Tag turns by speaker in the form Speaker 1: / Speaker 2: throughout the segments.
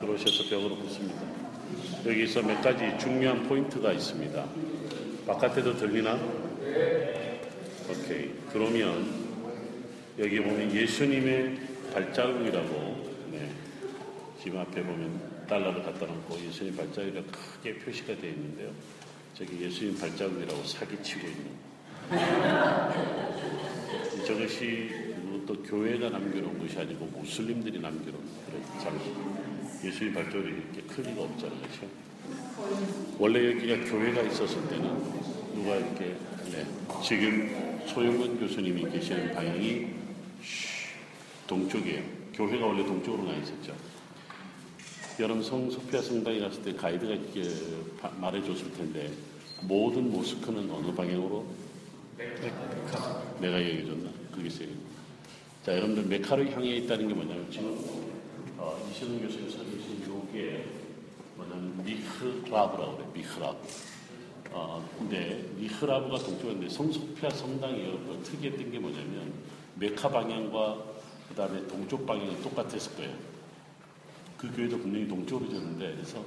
Speaker 1: 들어오셔서 벽으로 붙습니다. 여기서 몇 가지 중요한 포인트가 있습니다. 바깥에도 들리나? 오케이. 그러면 여기 보면 예수님의 발자국이라고 네. 지금 앞에 보면 달러를 갖다 놓고 예수님 발자국이라고 크게 표시가 되어 있는데요. 저기 예수님 발자국이라고 사기치고 있는 저것이 또 교회가 남겨놓은 것이 아니고 무슬림들이 남겨놓은 그런 장식. 예수님 발자국이 이렇게 크기가 없잖아요. 그렇죠? 원래 여기가 교회가 있었을 때는 누가 이렇게 네. 지금 소영근 교수님이 계시는 방향이 동쪽이에요. 교회가 원래 동쪽으로 나 있었죠. 여러분 성 소피아 성당에 갔을 때 가이드가 이렇게 말해줬을 텐데 모든 모스크는 어느 방향으로? 메카. 내가 얘기해줬나? 그게 있어요. 자, 여러분들 메카로 향해 있다는 게 뭐냐면 지금 어, 이시동 교수님 설명하신 요게 뭐냐면 미흐라브라고 그래. 미흐라브. 어, 근데 미흐라브가 동쪽인데 성소피아 성당이 여러분 특이했던 게 뭐냐면 메카 방향과 그 다음에 동쪽 방향이 똑같았을 거예요. 그 교회도 분명히 동쪽으로 졌는데 그래서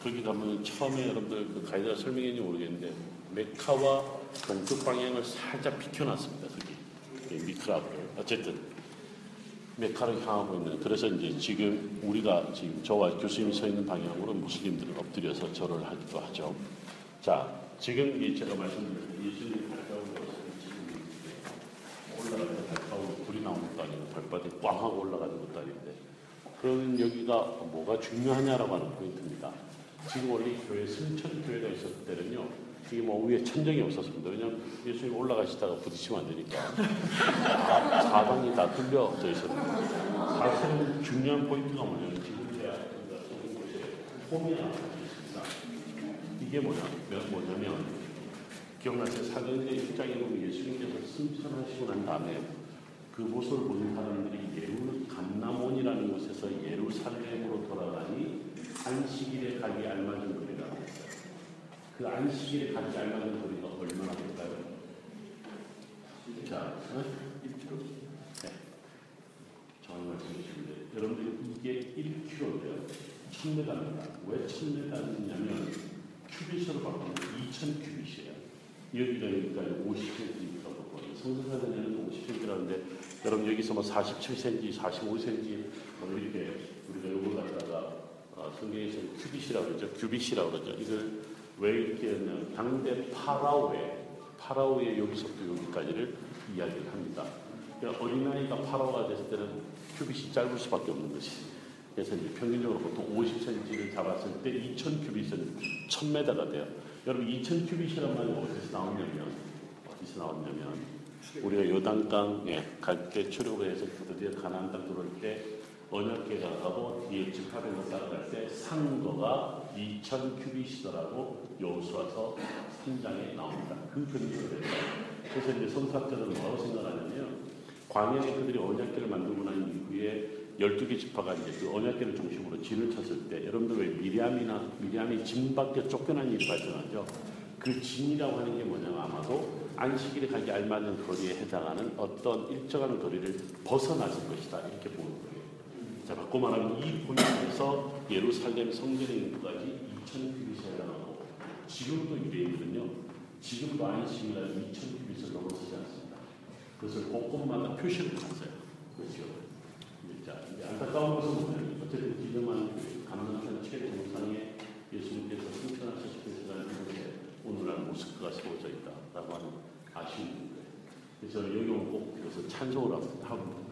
Speaker 1: 거기 가면 처음에 여러분들 그 가이드가 설명했는지 모르겠는데 메카와 동쪽 방향을 살짝 비켜놨습니다. 거기 미크라브를 어쨌든 메카를 향하고 있는 그래서 이제 지금 우리가 지금 저와 교수님이 서 있는 방향으로 무슬림들은 엎드려서 절을 하기도 하죠. 자 지금 이 제가 말씀드린 예수님 발자국으로 지금 올라가는 불이 나오는 것도 아니고 발바닥이 꽝 하고 올라가는 것도 아닌데 그러면 여기가 뭐가 중요하냐라고 하는 포인트입니다. 지금 원래 교회 승천 교회가 있었을 때는요. 이게 뭐 위에 천정이 없었습니다. 왜냐하면 예수님 올라가시다가 부딪히면 안 되니까 사방이 다 뚫려져 있었는데 사실은 중요한 포인트가 뭐냐면 지금 제가 쏘는 곳에 홈이 하나 있습니다. 이게 뭐냐, 뭐냐면 기억나세요? 사도행전 1장에 보면 예수님께서 승천하시고 난 다음에 그 모습을 보는 사람들이 예루 감나몬이라는 곳에서 예루살렘으로 돌아가니 안식일에 가기 알맞은. 그 안식일에 가기 알맞은 거리가 얼마나 될까요? 자, 어? 1km? 네. 정확히 말씀해 주시는데 여러분들 이게 1km인데요. 1000m입니다. 왜 1000m냐면 큐비스로 바꾸면 2000큐비스예요. 여기가 여기까지 50cm가 바꿔요. 성서사전에는 50cm라는데 여러분 여기서 뭐 47cm, 45cm 뭐 이렇게 우리가 요걸 갖다가 어, 성경에서 cubit이라고 그러죠. cubit이라고 그러죠. 이걸 왜 이렇게 하냐면 당대 파라오의 파라오의 여기서부터 여기까지를 이야기를 합니다. 그러니까 어린아이가 파라오가 됐을 때는 cubit이 짧을 수밖에 없는 것이. 그래서 이제 평균적으로 보통 50cm를 잡았을 때 2000cubit은 1000m가 돼요. 여러분 2000cubit이란 말이 어디서 나오냐면 어디서 나왔냐면 우리가 요단강에 갈 때 출애굽을 해서 드디어 가나안 땅 들어올 때 언약궤가 가고 뒤에 집합에서 따라갈 때 상거가 2000큐빗이더라고 여호수아서 3장에 나옵니다. 그 근거를 해서 그래서 이제 성사학자들은 뭐라고 생각하냐면 광야에 그들이 언약궤를 만들고 난 이후에 12개 지파가 이제 그 언약궤를 중심으로 진을 쳤을 때 여러분들 왜 미리암이나 미리암이 진 밖에 쫓겨난 일이 발생하죠. 그 진이라고 하는 게 뭐냐면 아마도 안식일에 가기 알맞은 거리에 해당하는 어떤 일정한 거리를 벗어났을 것이다 이렇게 보는 거예요. 자, 바꿔 말하면 이 포인트에서 예루살렘 성전에 있는 것까지 2,000 큐빗에 해당하고 지금도 유대인들은요. 지금도 안식일날 2,000 큐빗을 넘어서지 않습니다. 그것을 곳곳마다 표시를 했어요. 그렇죠. 자, 안타까운 것은 뭐냐면 어쨌든 지금은 감남산 최정상에 예수님께서 승천하셨을 때라는 곳에 오늘날 모스크가 세워져 있다라고 하는 아쉬운 거예요. 그래서 여기 오면 꼭 그래서 찬송을 합니